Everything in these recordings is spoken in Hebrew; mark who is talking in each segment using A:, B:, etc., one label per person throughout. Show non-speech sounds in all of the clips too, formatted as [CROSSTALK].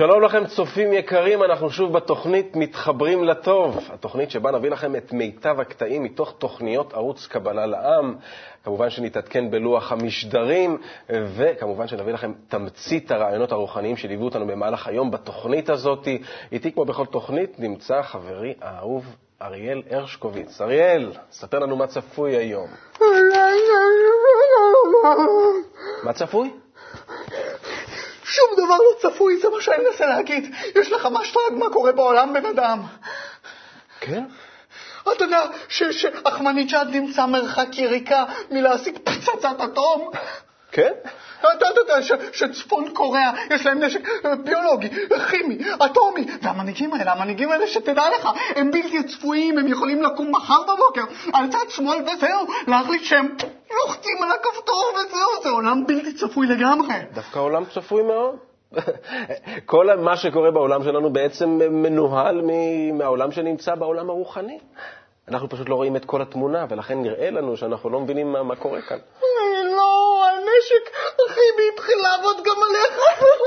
A: שלום לכם, צופים יקרים, אנחנו שוב בתוכנית מתחברים לטוב, התוכנית שבה נביא לכם את מיטב הקטעים מתוך תוכניות ערוץ קבלה לעם. כמובן שנתעדכן בלוח המשדרים, וכמובן שנביא לכם תמצית הרעיונות הרוחניים שליוו אותנו במהלך היום בתוכנית הזאת. איתי, כמו בכל תוכנית, נמצא חברי האהוב אריאל הרשקוביץ. אריאל, ספר לנו מה צפוי היום. מה צפוי?
B: שום דבר לא צפוי, זה מה שאני מנסה להגיד. יש לך משטרג מה קורה בעולם, בן אדם.
A: כן?
B: אתה יודע שאחמדינג'אד נמצא מרחק יריקה מלהשיג פצצת אטום?
A: כן?
B: אתה יודע שצפון קוריאה יש להם נשק ביולוגי, כימי, אטומי, והמנהיגים האלה, המנהיגים האלה, שתדע לך, הם בלתי צפויים, הם יכולים לקום מחר בבוקר על צד שמאל וזהו, להחליט שהם לוחצים על הכפתור וזהו, זה עולם בלתי צפוי לגמרי.
A: דווקא עולם צפוי מאוד. [LAUGHS] כל מה שקורה בעולם שלנו בעצם מנוהל מהעולם שנמצא בעולם הרוחני. אנחנו פשוט לא רואים את כל התמונה, ולכן נראה לנו שאנחנו לא מבינים מה, מה קורה כאן.
B: לא, הנשק הכימי התחיל לעבוד גם עליך. [LAUGHS]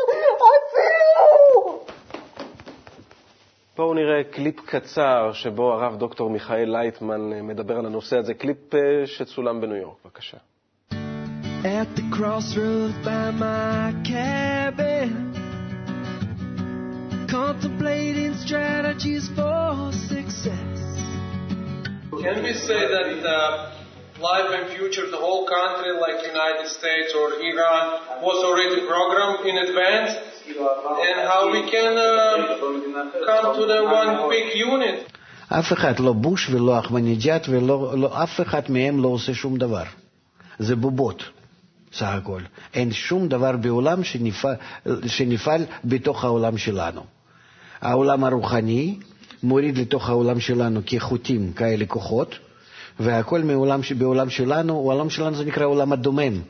A: בואו נראה קליפ קצר שבו הרב דוקטור מיכאל לייטמן מדבר על הנושא הזה, קליפ שצולם בניו יורק, בבקשה. At the crossroads by my cabin Contemplating strategies for success
C: Can we say that uh, life and future, the whole country, like United States or Iran, was already programmed in advance, and how we can uh, come to the one big unit.
D: אף אחד, לא בוש ולא אחמדינג'אד ולא לא, אף אחד מהם לא עושה שום דבר. זה בובות, סך הכל. אין שום דבר בעולם שנפעל, שנפעל בתוך העולם שלנו. העולם הרוחני מוריד לתוך העולם שלנו כחוטים כאלה כוחות, והכל מעולם, בעולם שלנו, העולם שלנו זה נקרא עולם הדומם,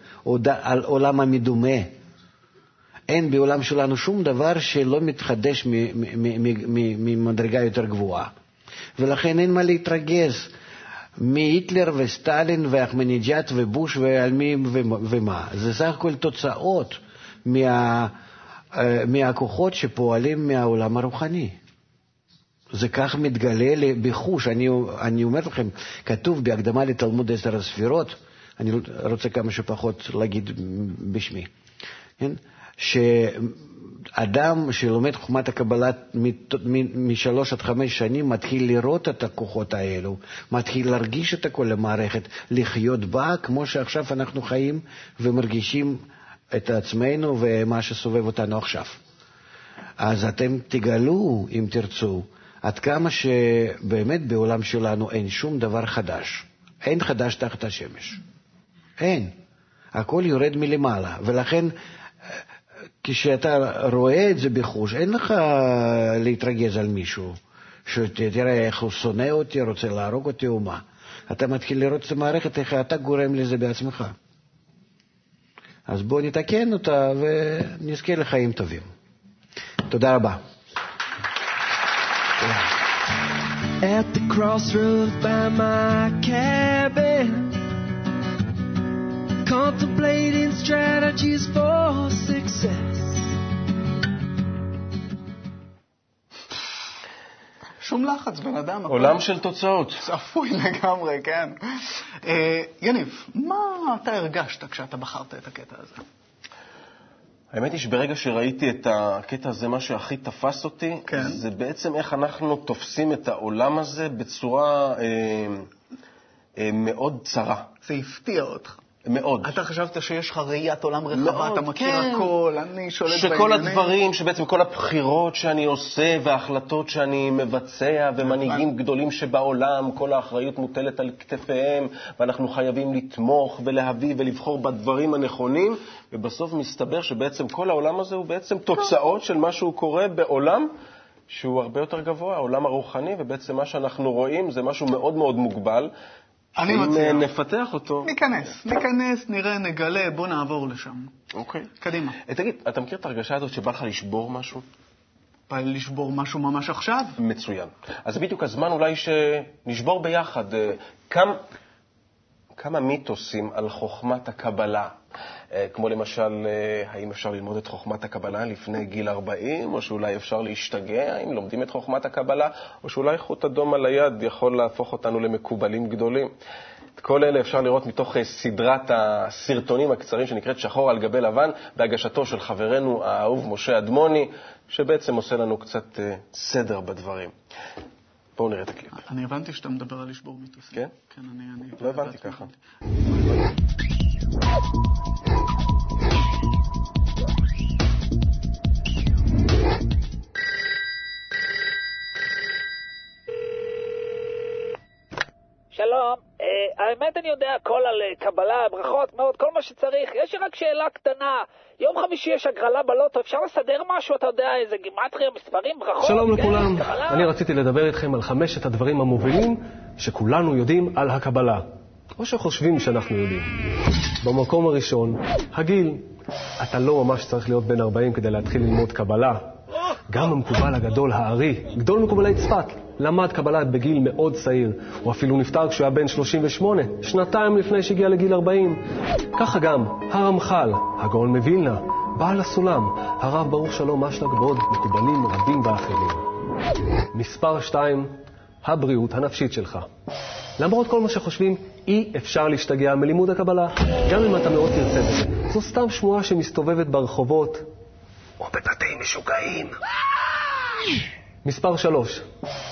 D: עולם המדומה. אין בעולם שלנו שום דבר שלא מתחדש ממדרגה יותר גבוהה. ולכן אין מה להתרגז מהיטלר וסטלין ואחמדינג'אד ובוש ועל מי ומה. זה סך הכל תוצאות מה, מהכוחות שפועלים מהעולם הרוחני. זה כך מתגלה בחוש. אני, אני אומר לכם, כתוב בהקדמה לתלמוד עשר הספירות, אני רוצה כמה שפחות להגיד בשמי, כן? שאדם שלומד חוכמת הקבלה משלוש עד חמש שנים מתחיל לראות את הכוחות האלו, מתחיל להרגיש את כל המערכת, לחיות בה כמו שעכשיו אנחנו חיים ומרגישים את עצמנו ומה שסובב אותנו עכשיו. אז אתם תגלו, אם תרצו, עד כמה שבאמת בעולם שלנו אין שום דבר חדש. אין חדש תחת השמש. אין. הכל יורד מלמעלה, ולכן כשאתה רואה את זה בחוש, אין לך להתרגז על מישהו, שתראה איך הוא שונא אותי, רוצה להרוג אותי או מה. אתה מתחיל לראות את המערכת, איך אתה גורם לזה בעצמך. אז בואו נתקן אותה ונזכה לחיים טובים. תודה רבה. At the crossroads by my cabin Contemplating strategies for success
B: שום לחץ, בן אדם.
A: עולם של תוצאות.
B: צפוי [LAUGHS] לגמרי, כן. יניב, מה אתה הרגשת כשאתה בחרת את הקטע הזה?
A: האמת היא שברגע שראיתי את הקטע הזה, מה שהכי תפס אותי, כן. זה בעצם איך אנחנו תופסים את העולם הזה בצורה אה, אה, מאוד צרה.
B: זה הפתיע אותך.
A: מאוד.
B: אתה חשבת שיש לך ראיית עולם רחבה, מאוד, אתה מכיר כן. הכל, אני שולט בעניינים.
A: שכל הדברים, שבעצם כל הבחירות שאני עושה וההחלטות שאני מבצע ומנהיגים גדולים שבעולם, כל האחריות מוטלת על כתפיהם, ואנחנו חייבים לתמוך ולהביא ולבחור בדברים הנכונים, ובסוף מסתבר שבעצם כל העולם הזה הוא בעצם תוצאות של מה שהוא קורה בעולם. שהוא הרבה יותר גבוה, העולם הרוחני, ובעצם מה שאנחנו רואים זה משהו מאוד מאוד מוגבל,
B: אני מציע.
A: אם נפתח אותו...
B: ניכנס, ניכנס, נראה, נגלה, בוא נעבור לשם.
A: אוקיי.
B: קדימה.
A: תגיד, אתה מכיר את ההרגשה הזאת שבא לך לשבור משהו?
B: בא לי לשבור משהו ממש עכשיו?
A: מצוין. אז בדיוק הזמן אולי שנשבור ביחד. כמה... כמה מיתוסים על חוכמת הקבלה, אה, כמו למשל, אה, האם אפשר ללמוד את חוכמת הקבלה לפני גיל 40, או שאולי אפשר להשתגע אם לומדים את חוכמת הקבלה, או שאולי חוט אדום על היד יכול להפוך אותנו למקובלים גדולים. את כל אלה אפשר לראות מתוך אה, סדרת הסרטונים הקצרים שנקראת שחור על גבי לבן, בהגשתו של חברנו האהוב משה אדמוני, שבעצם עושה לנו קצת סדר בדברים. בואו נראה את הקליפ.
B: אני הבנתי שאתה מדבר על לשבור מיתוסים.
A: כן?
B: כן, אני... אני
A: לא הבנתי ככה.
E: האמת אני יודע הכל על אה, קבלה, ברכות מאוד, כל מה שצריך. יש לי רק שאלה קטנה. יום חמישי יש הגרלה בלוטו, אפשר לסדר משהו, אתה יודע, איזה גימטריה, מספרים, ברכות?
F: שלום
E: כן,
F: לכולם? אני רציתי לדבר איתכם על חמשת הדברים המובילים שכולנו יודעים על הקבלה, או שחושבים שאנחנו יודעים. במקום הראשון, הגיל. אתה לא ממש צריך להיות בן 40 כדי להתחיל ללמוד קבלה. גם המקובל הגדול, הארי, גדול מקובלי צפת, למד קבלה בגיל מאוד צעיר. הוא אפילו נפטר כשהוא היה בן 38, שנתיים לפני שהגיע לגיל 40. ככה גם הרמח"ל, הגאון מווילנה, בעל הסולם, הרב ברוך שלום אשלג ועוד מקובלים רבים ואחרים. מספר 2, הבריאות הנפשית שלך. למרות כל מה שחושבים, אי אפשר להשתגע מלימוד הקבלה, גם אם אתה מאוד תרצה בזה. זו סתם שמועה שמסתובבת ברחובות, או בבתי משוגעים. מספר 3,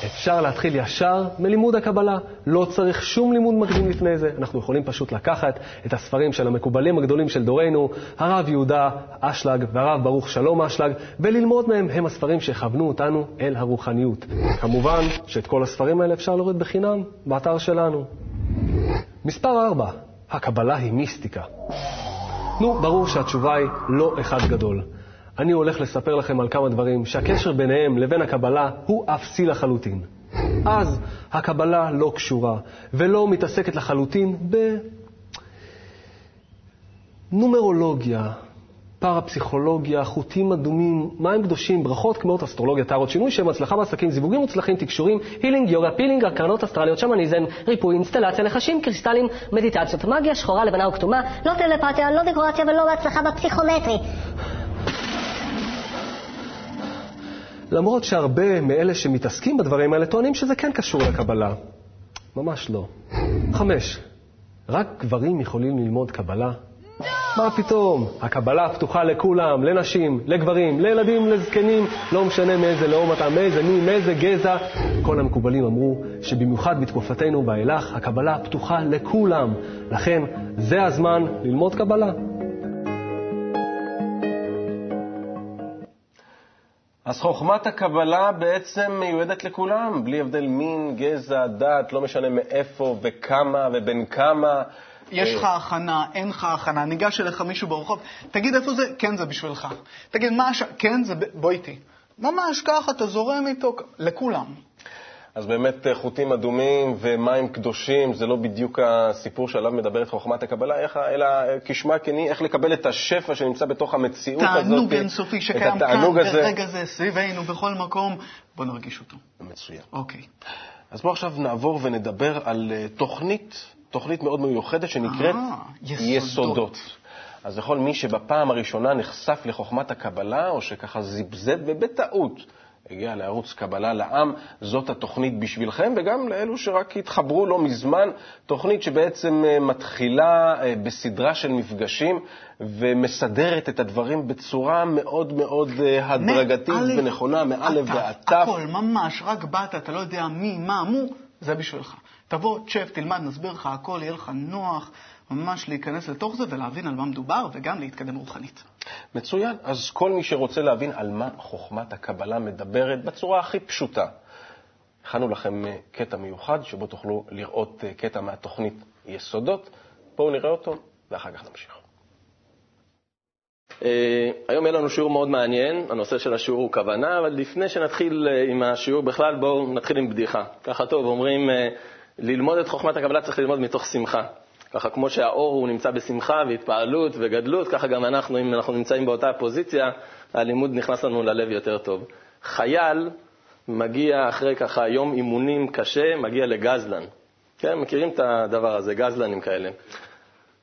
F: אפשר להתחיל ישר מלימוד הקבלה. לא צריך שום לימוד מקדים לפני זה. אנחנו יכולים פשוט לקחת את הספרים של המקובלים הגדולים של דורנו, הרב יהודה אשלג והרב ברוך שלום אשלג, וללמוד מהם. הם הספרים שהכוונו אותנו אל הרוחניות. כמובן שאת כל הספרים האלה אפשר להוריד בחינם באתר שלנו. מספר 4, הקבלה היא מיסטיקה. נו, ברור שהתשובה היא לא אחד גדול. אני הולך לספר לכם על כמה דברים שהקשר ביניהם לבין הקבלה הוא אפסי לחלוטין. אז הקבלה לא קשורה ולא מתעסקת לחלוטין בנומרולוגיה, פרפסיכולוגיה, חוטים אדומים, מים קדושים, ברכות, קמעות, אסטרולוגיה, טארות, שינוי שם, הצלחה בעסקים, זיווגים מוצלחים, תקשורים, הילינג, יוגה, פילינג, הקרנות אסטרליות, שמניזם, ריפוי, אינסטלציה, נחשים, קריסטלים, מדיטציות, מגיה, שחורה, לבנה וכתומה, לא טלפתיה, לא דקורציה ולא בהצלחה בפסיכומטרי. למרות שהרבה מאלה שמתעסקים בדברים האלה טוענים שזה כן קשור לקבלה. ממש לא. חמש, רק גברים יכולים ללמוד קבלה? מה פתאום? הקבלה פתוחה לכולם, לנשים, לגברים, לילדים, לזקנים, לא משנה מאיזה לאום אתה, מאיזה מי, מאיזה גזע. כל המקובלים אמרו שבמיוחד בתקופתנו ואילך, הקבלה פתוחה לכולם. לכן, זה הזמן ללמוד קבלה.
A: אז חוכמת הקבלה בעצם מיועדת לכולם, בלי הבדל מין, גזע, דת, לא משנה מאיפה וכמה ובין כמה.
B: יש לך הכנה, אין לך הכנה, ניגש אליך מישהו ברחוב, תגיד איפה זה, כן זה בשבילך. תגיד מה הש... כן זה, בוא איתי. ממש ככה, אתה זורם איתו, לכולם.
A: אז באמת אה, חוטים אדומים ומים קדושים זה לא בדיוק הסיפור שעליו מדברת חוכמת הקבלה, איך, אלא אה, כשמה היא, איך לקבל את השפע שנמצא בתוך המציאות הזאת.
B: תענוג אינסופי שקיים כאן,
A: הזה.
B: ברגע זה, סביבנו, בכל מקום. בוא נרגיש אותו.
A: מצוין.
B: אוקיי.
A: אז בואו עכשיו נעבור ונדבר על אה, תוכנית, תוכנית מאוד מיוחדת שנקראת
B: אה, יסודות.
A: יסודות. אז לכל מי שבפעם הראשונה נחשף לחוכמת הקבלה, או שככה זיבזב ובטעות הגיע לערוץ קבלה לעם, זאת התוכנית בשבילכם, וגם לאלו שרק התחברו לא מזמן, תוכנית שבעצם אה, מתחילה אה, בסדרה של מפגשים ומסדרת את הדברים בצורה מאוד מאוד אה, הדרגתית
B: מאלף
A: ונכונה, מאלף
B: עד
A: ועד. תף.
B: הכל, ממש, רק באת, אתה לא יודע מי, מה, מו, זה בשבילך. תבוא, תשב, תלמד, נסביר לך הכל, יהיה לך נוח ממש להיכנס לתוך זה ולהבין על מה מדובר, וגם להתקדם רוחנית.
A: מצוין. אז כל מי שרוצה להבין על מה חוכמת הקבלה מדברת בצורה הכי פשוטה, הכנו לכם אה, קטע מיוחד שבו תוכלו לראות אה, קטע מהתוכנית יסודות. בואו נראה אותו ואחר כך נמשיך.
G: אה, היום יהיה לנו שיעור מאוד מעניין, הנושא של השיעור הוא כוונה, אבל לפני שנתחיל אה, עם השיעור בכלל, בואו נתחיל עם בדיחה. ככה טוב, אומרים, אה, ללמוד את חוכמת הקבלה צריך ללמוד מתוך שמחה. ככה כמו שהאור הוא נמצא בשמחה והתפעלות וגדלות, ככה גם אנחנו, אם אנחנו נמצאים באותה פוזיציה, הלימוד נכנס לנו ללב יותר טוב. חייל מגיע אחרי ככה יום אימונים קשה, מגיע לגזלן. כן, מכירים את הדבר הזה, גזלנים כאלה.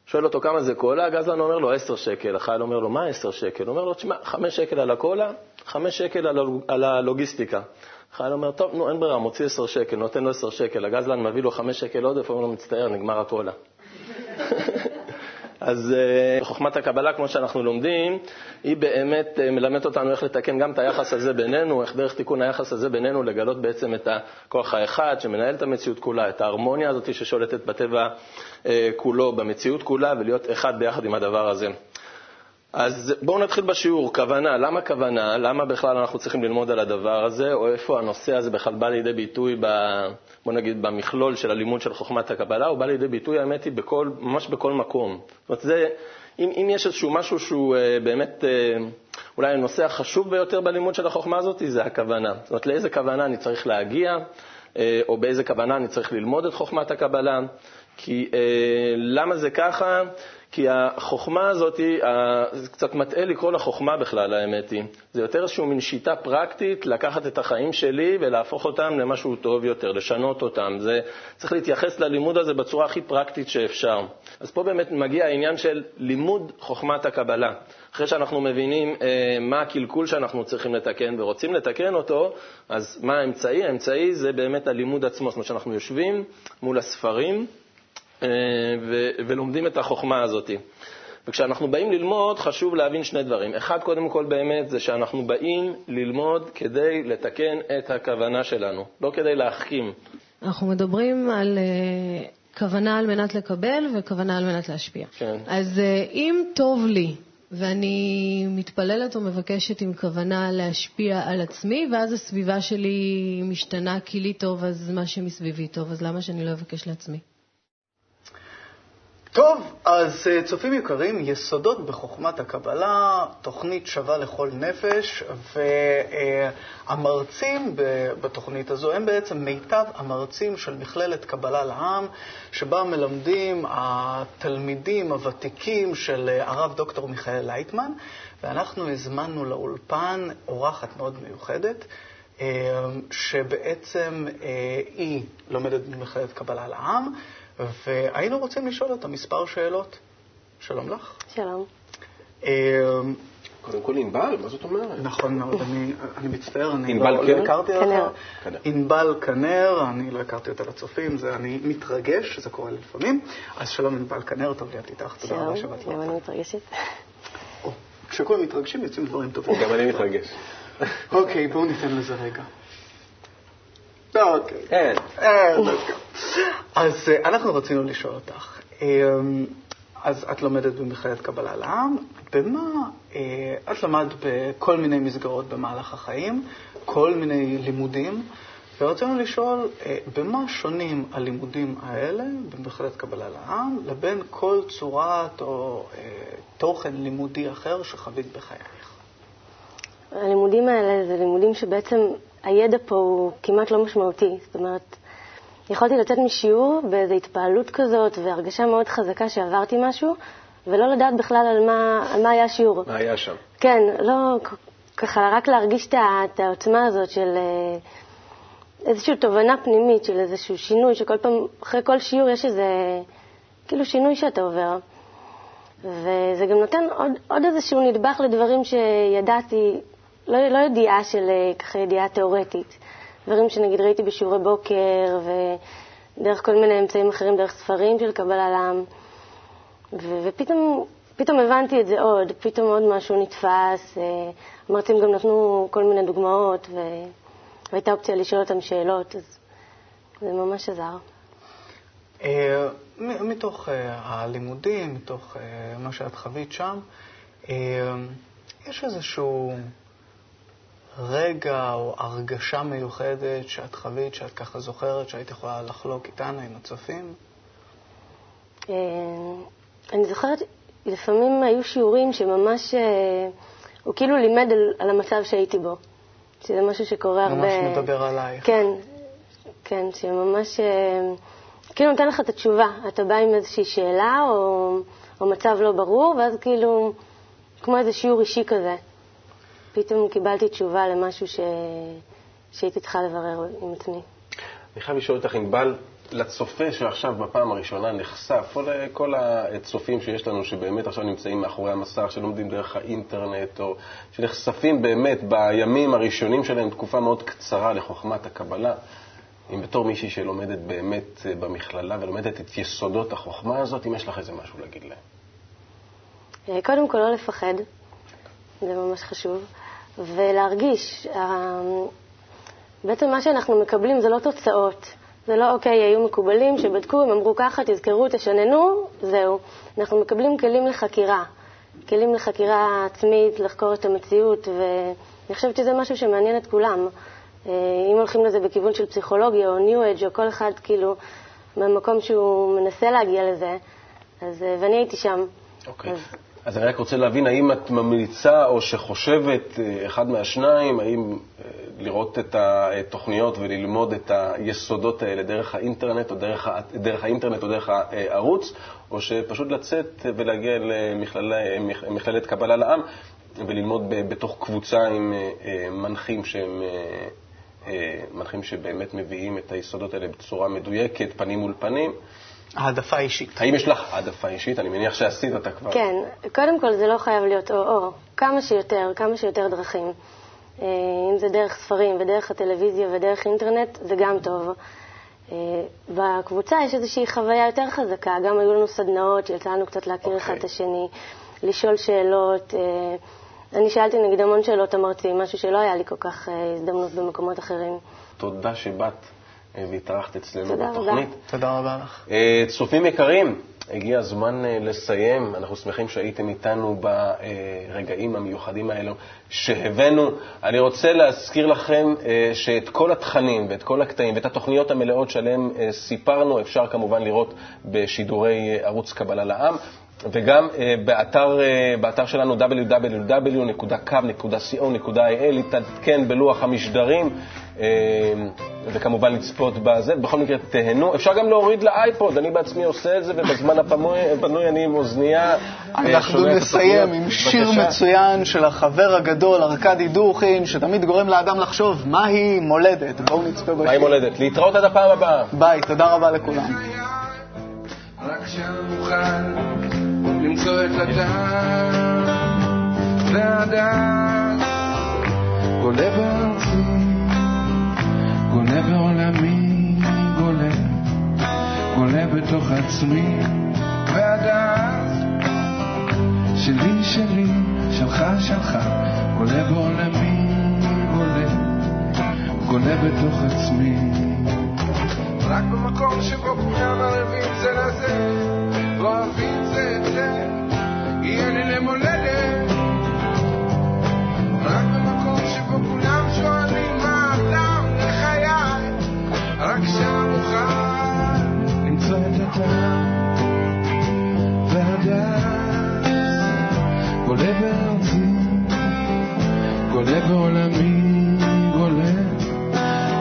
G: שואל אותו כמה זה קולה, הגזלן אומר לו 10 שקל, החייל אומר לו מה 10 שקל? הוא אומר לו, תשמע, 5 שקל על הקולה, 5 שקל על, הלוג... על הלוגיסטיקה. החייל אומר, טוב, נו, אין ברירה, מוציא 10 שקל, נותן לו 10 שקל, הגזלן מביא לו 5 שקל עודף, הוא אומר לו, מצטער, נגמר הקולה. אז uh, חוכמת הקבלה, כמו שאנחנו לומדים, היא באמת uh, מלמדת אותנו איך לתקן גם את היחס הזה בינינו, איך דרך תיקון היחס הזה בינינו לגלות בעצם את הכוח האחד שמנהל את המציאות כולה, את ההרמוניה הזאת ששולטת בטבע uh, כולו, במציאות כולה, ולהיות אחד ביחד עם הדבר הזה. אז בואו נתחיל בשיעור, כוונה. למה כוונה? למה בכלל אנחנו צריכים ללמוד על הדבר הזה, או איפה הנושא הזה בכלל בא לידי ביטוי, ב, בוא נגיד, במכלול של הלימוד של חוכמת הקבלה, הוא בא לידי ביטוי, האמת היא, בכל, ממש בכל מקום. זאת אומרת, זה, אם, אם יש איזשהו משהו שהוא uh, באמת uh, אולי הנושא החשוב ביותר בלימוד של החוכמה הזאת, זה הכוונה. זאת אומרת, לאיזה כוונה אני צריך להגיע, uh, או באיזה כוונה אני צריך ללמוד את חוכמת הקבלה. כי uh, למה זה ככה? כי החוכמה הזאת, זה קצת מטעה לקרוא לה חוכמה בכלל, האמת היא. זה יותר איזושהי מין שיטה פרקטית לקחת את החיים שלי ולהפוך אותם למשהו טוב יותר, לשנות אותם. זה, צריך להתייחס ללימוד הזה בצורה הכי פרקטית שאפשר. אז פה באמת מגיע העניין של לימוד חוכמת הקבלה. אחרי שאנחנו מבינים אה, מה הקלקול שאנחנו צריכים לתקן ורוצים לתקן אותו, אז מה האמצעי? האמצעי זה באמת הלימוד עצמו. זאת אומרת שאנחנו יושבים מול הספרים, אה, ולומדים את החוכמה הזאת. וכשאנחנו באים ללמוד, חשוב להבין שני דברים. אחד, קודם כל באמת, זה שאנחנו באים ללמוד כדי לתקן את הכוונה שלנו, לא כדי להחכים.
H: אנחנו מדברים על uh, כוונה על מנת לקבל וכוונה על מנת להשפיע.
G: כן.
H: אז uh, אם טוב לי, ואני מתפללת או מבקשת עם כוונה להשפיע על עצמי, ואז הסביבה שלי משתנה כי לי טוב, אז מה שמסביבי טוב, אז למה שאני לא אבקש לעצמי?
B: טוב, אז אה, צופים יקרים, יסודות בחוכמת הקבלה, תוכנית שווה לכל נפש, והמרצים בתוכנית הזו הם בעצם מיטב המרצים של מכללת קבלה לעם, שבה מלמדים התלמידים הוותיקים של אה, הרב דוקטור מיכאל לייטמן, ואנחנו הזמנו לאולפן אורחת מאוד מיוחדת. אה, שבעצם היא לומדת במכללת קבלה לעם, והיינו רוצים לשאול אותה מספר שאלות. שלום לך.
I: שלום.
B: אמ,
A: קודם כל ענבל, מה זאת אומרת?
B: נכון מאוד, אני, אני מצטער, אני
A: ענבל
B: לא? לא הכרתי. אותה. ענבל כנר, אני לא הכרתי אותה לצופים, זה, אני מתרגש, זה קורה לי לפעמים. אז שלום ענבל כנר, טוב להיות איתך, תודה רבה שבאת
I: שלום, גם אני מתרגשת.
B: כשכולם מתרגשים יוצאים דברים טובים.
A: גם אני מתרגש.
B: אוקיי, בואו ניתן לזה רגע. אוקיי.
A: אין.
B: אה, אז אה, אנחנו רצינו לשאול אותך, אה, אז את לומדת במכללת קבלה לעם, במה, את למדת בכל מיני מסגרות במהלך החיים, כל מיני לימודים, ורצינו לשאול, במה שונים הלימודים האלה במכללת קבלה לעם לבין כל צורת או תוכן לימודי אחר שחווית בחייך?
I: הלימודים האלה זה לימודים שבעצם הידע פה הוא כמעט לא משמעותי. זאת אומרת, יכולתי לצאת משיעור באיזו התפעלות כזאת והרגשה מאוד חזקה שעברתי משהו, ולא לדעת בכלל על מה, על מה היה השיעור.
A: מה היה שם?
I: כן, לא, ככה רק להרגיש את העוצמה הזאת של אה, איזושהי תובנה פנימית, של איזשהו שינוי, שכל פעם, אחרי כל שיעור יש איזה, כאילו שינוי שאתה עובר. וזה גם נותן עוד, עוד איזשהו נדבך לדברים שידעתי לא, לא ידיעה של אה, ככה ידיעה תיאורטית. דברים שנגיד ראיתי בשיעורי בוקר, ודרך כל מיני אמצעים אחרים, דרך ספרים של קבלה לעם. ו- ופתאום פתאום הבנתי את זה עוד, פתאום עוד משהו נתפס. אה, המרצים גם נתנו כל מיני דוגמאות, והייתה אופציה לשאול אותם שאלות, אז זה ממש עזר.
B: אה, מתוך הלימודים, מתוך מה שאת חווית שם, יש איזשהו רגע או הרגשה מיוחדת שאת חווית, שאת ככה זוכרת, שהיית יכולה לחלוק איתנו, עם הצופים?
I: אה, אני זוכרת, לפעמים היו שיעורים שממש, אה, הוא כאילו לימד על, על המצב שהייתי בו. שזה משהו שקורה הרבה...
B: ממש מדבר עלייך.
I: כן, כן, שממש, אה, כאילו נותן לך את התשובה. אתה בא עם איזושהי שאלה או, או מצב לא ברור, ואז כאילו, כמו איזה שיעור אישי כזה. פתאום קיבלתי תשובה למשהו ש... שהייתי צריכה לברר עם עצמי.
A: אני חייב לשאול אותך, ענבל, לצופה שעכשיו בפעם הראשונה נחשף, או לכל הצופים שיש לנו שבאמת עכשיו נמצאים מאחורי המסך, שלומדים דרך האינטרנט, או שנחשפים באמת בימים הראשונים שלהם, תקופה מאוד קצרה לחוכמת הקבלה, אם בתור מישהי שלומדת באמת במכללה ולומדת את יסודות החוכמה הזאת, אם יש לך איזה משהו להגיד להם.
I: אה, קודם כל, לא לפחד, זה ממש חשוב, ולהרגיש. אה, בעצם מה שאנחנו מקבלים זה לא תוצאות. זה לא, אוקיי, היו מקובלים שבדקו, הם אמרו ככה, תזכרו, תשננו, זהו. אנחנו מקבלים כלים לחקירה, כלים לחקירה עצמית, לחקור את המציאות, ואני חושבת שזה משהו שמעניין את כולם. אה, אם הולכים לזה בכיוון של פסיכולוגיה או ניו אג' או כל אחד כאילו במקום שהוא מנסה להגיע לזה, אז, ואני הייתי שם.
A: אוקיי. אז... אז אני רק רוצה להבין, האם את ממליצה או שחושבת אה, אחד מהשניים, האם אה, לראות את התוכניות וללמוד את היסודות האלה דרך האינטרנט או דרך, דרך האינטרנט או דרך הערוץ, או שפשוט לצאת ולהגיע למכללת קבלה לעם וללמוד בתוך קבוצה עם אה, מנחים שהם... מנחים שבאמת מביאים את היסודות האלה בצורה מדויקת, פנים מול פנים.
B: העדפה אישית.
A: האם יש לך העדפה אישית? אני מניח שעשית אותה כבר.
I: כן, קודם כל זה לא חייב להיות או-או, כמה שיותר, כמה שיותר דרכים. אה, אם זה דרך ספרים ודרך הטלוויזיה ודרך אינטרנט, זה גם טוב. אה, בקבוצה יש איזושהי חוויה יותר חזקה, גם היו לנו סדנאות שיצא לנו קצת להכיר okay. אחד אוקיי. את השני, לשאול שאלות. אה, אני שאלתי נגיד המון שאלות המרצים, משהו שלא היה לי כל כך הזדמנות במקומות אחרים.
A: תודה שבאת. והתארחת אצלנו תודה בתוכנית.
B: רבה. תודה רבה לך.
A: אה, צופים יקרים, הגיע הזמן אה, לסיים. אנחנו שמחים שהייתם איתנו ברגעים המיוחדים האלו שהבאנו. אני רוצה להזכיר לכם אה, שאת כל התכנים ואת כל הקטעים ואת התוכניות המלאות שעליהן סיפרנו אפשר כמובן לראות בשידורי ערוץ קבלה לעם. וגם באתר, באתר שלנו www.cav.co.il להתעדכן בלוח המשדרים וכמובן לצפות בזה. בכל מקרה, תהנו. אפשר גם להוריד לאייפוד, אני בעצמי עושה את זה, ובזמן הפנוי אני עם אוזנייה.
B: אנחנו נסיים עם שיר מצוין של החבר הגדול, ארכדי דוכין, שתמיד גורם לאדם לחשוב מהי מולדת. בואו נצפה בשיר.
A: מהי מולדת. להתראות עד הפעם הבאה.
B: ביי, תודה רבה לכולם.
J: רק למצוא את הטעם והדעת עולה בארצי גולה בעולמי, גולה, גולה בתוך עצמי, והדעת שלי שלי, שלך שלך, גולה בעולמי, גולה, גולה בתוך עצמי. רק במקום שבו כולם ערבים זה לזה, ואוהבים זה את זה, יהיה לי למולדת. רק במקום שבו כולם שואלים רק שם אוכל למצוא את הטעם גולה בארצי, גולה בעולמי, גולה,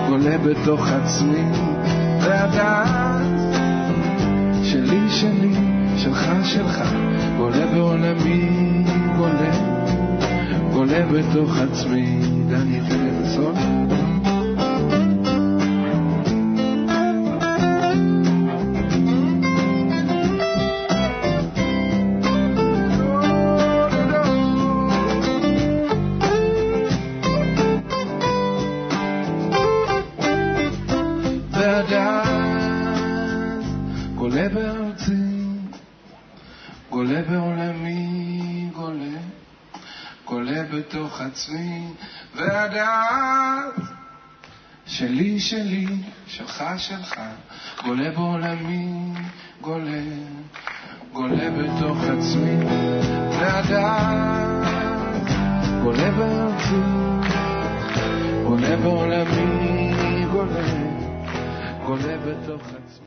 J: גולה בתוך עצמי והדס שלי שלי, שלך שלך, גולה בעולמי, גולה, גולה בתוך עצמי. דני פלסון שלי, שלך שלך, גולה בעולמי, גולה, גולה בתוך עצמי, לדעת, גולה בארצי, גולה בעולמי, גולה, גולה בתוך עצמי.